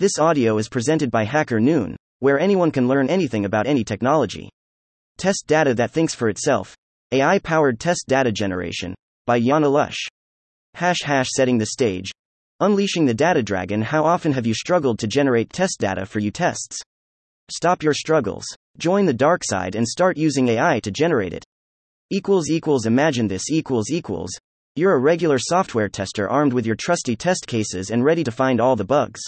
This audio is presented by Hacker Noon, where anyone can learn anything about any technology. Test data that thinks for itself. AI powered test data generation by Yana Lunts. Hash hash setting the stage. Unleashing the data dragon. How often have you struggled to generate test data for you tests? Stop your struggles. Join the dark side and start using AI to generate it. Equals equals imagine this equals equals. You're a regular software tester armed with your trusty test cases and ready to find all the bugs.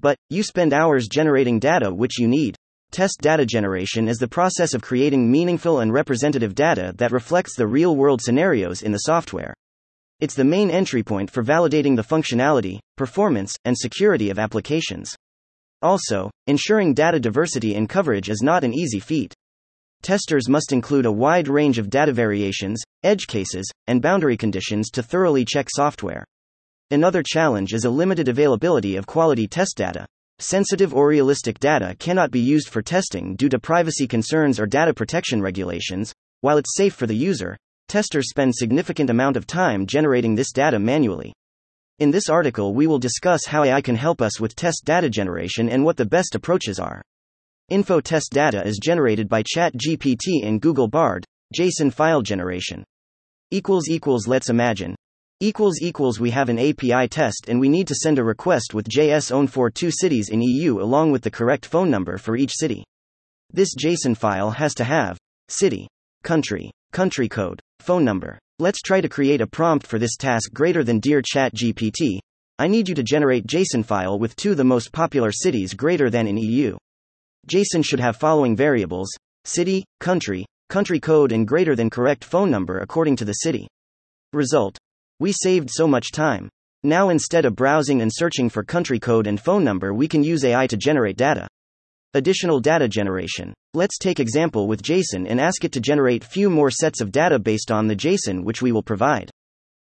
But, you spend hours generating data which you need. Test data generation is the process of creating meaningful and representative data that reflects the real world scenarios in the software. It's the main entry point for validating the functionality, performance, and security of applications. Also, ensuring data diversity and coverage is not an easy feat. Testers must include a wide range of data variations, edge cases, and boundary conditions to thoroughly check software. Another challenge is a limited availability of quality test data. Sensitive or realistic data cannot be used for testing due to privacy concerns or data protection regulations. While it's safe for the user, testers spend significant amount of time generating this data manually. In this article, we will discuss how AI can help us with test data generation and what the best approaches are. Info test data is generated by ChatGPT and Google Bard, JSON file generation. equals equals let's imagine equals equals we have an API test and we need to send a request with JSON for two cities in EU along with the correct phone number for each city. This JSON file has to have city, country, country code, phone number. Let's try to create a prompt for this task greater than dear chat GPT. I need you to generate JSON file with two the most popular cities greater than in EU. JSON should have following variables: city, country, country code and greater than correct phone number according to the city. Result we saved so much time. Now, instead of browsing and searching for country code and phone number, we can use AI to generate data. Additional data generation. Let's take example with JSON and ask it to generate few more sets of data based on the JSON which we will provide.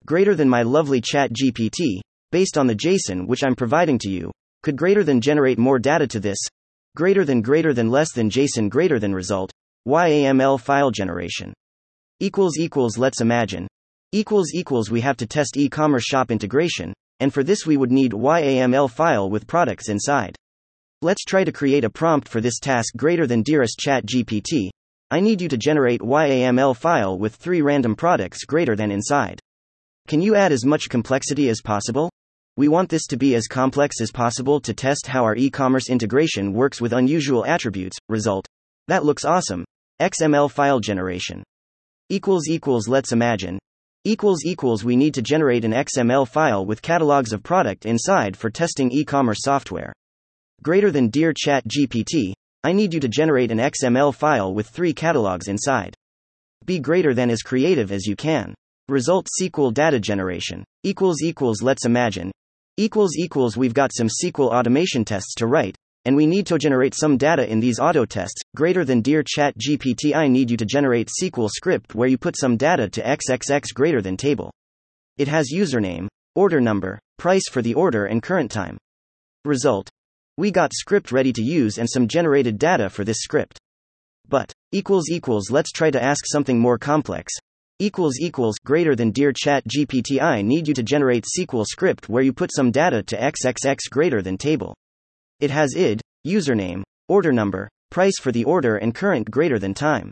Greater than my lovely chat GPT, based on the JSON which I'm providing to you, could greater than generate more data to this, greater than greater than less than JSON greater than result, YAML file generation. Equals equals let's imagine, equals equals we have to test e-commerce shop integration, and for this we would need YAML file with products inside. Let's try to create a prompt for this task greater than dearest chat GPT. I need you to generate YAML file with three random products greater than inside. Can you add as much complexity as possible? We want this to be as complex as possible to test how our e commerce integration works with unusual attributes. Result. That looks awesome. XML file generation. Equals equals let's imagine equals equals we need to generate an XML file with catalogs of product inside for testing e-commerce software. Greater than dear chat GPT, I need you to generate an XML file with 3 catalogs inside. Be greater than as creative as you can. Result SQL data generation equals equals let's imagine equals equals we've got some SQL automation tests to write and we need to generate some data in these auto tests. Greater than Dear Chat GPT, I need you to generate SQL script where you put some data to XXX greater than table. It has username, order number, price for the order, and current time. Result. We got script ready to use and some generated data for this script. But, equals equals let's try to ask something more complex. Equals equals greater than Dear Chat GPT, I need you to generate SQL script where you put some data to XXX greater than table. It has id, username, order number, price for the order, and current greater than time.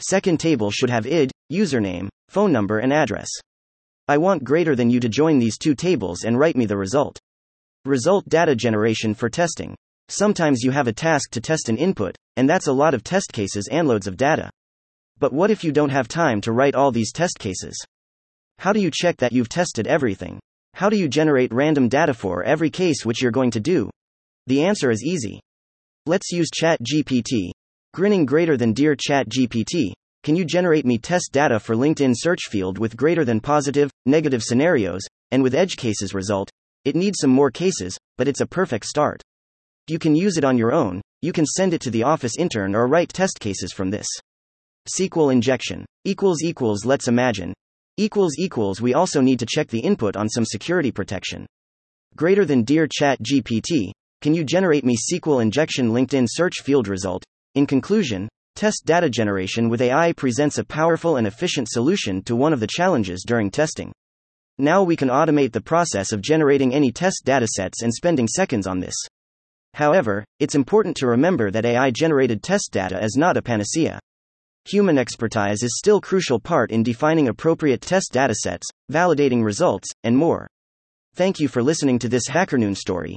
Second table should have id, username, phone number, and address. I want greater than you to join these two tables and write me the result. Result data generation for testing. Sometimes you have a task to test an input, and that's a lot of test cases and loads of data. But what if you don't have time to write all these test cases? How do you check that you've tested everything? How do you generate random data for every case which you're going to do? The answer is easy. Let's use ChatGPT. Grinning greater than Dear ChatGPT, can you generate me test data for LinkedIn search field with greater than positive, negative scenarios, and with edge cases result? It needs some more cases, but it's a perfect start. You can use it on your own, you can send it to the office intern or write test cases from this. SQL injection equals equals let's imagine equals equals we also need to check the input on some security protection. Greater than Dear Chat GPT, can you generate me SQL injection LinkedIn search field result? In conclusion, test data generation with AI presents a powerful and efficient solution to one of the challenges during testing. Now we can automate the process of generating any test datasets and spending seconds on this. However, it's important to remember that AI generated test data is not a panacea. Human expertise is still crucial part in defining appropriate test datasets, validating results, and more. Thank you for listening to this HackerNoon story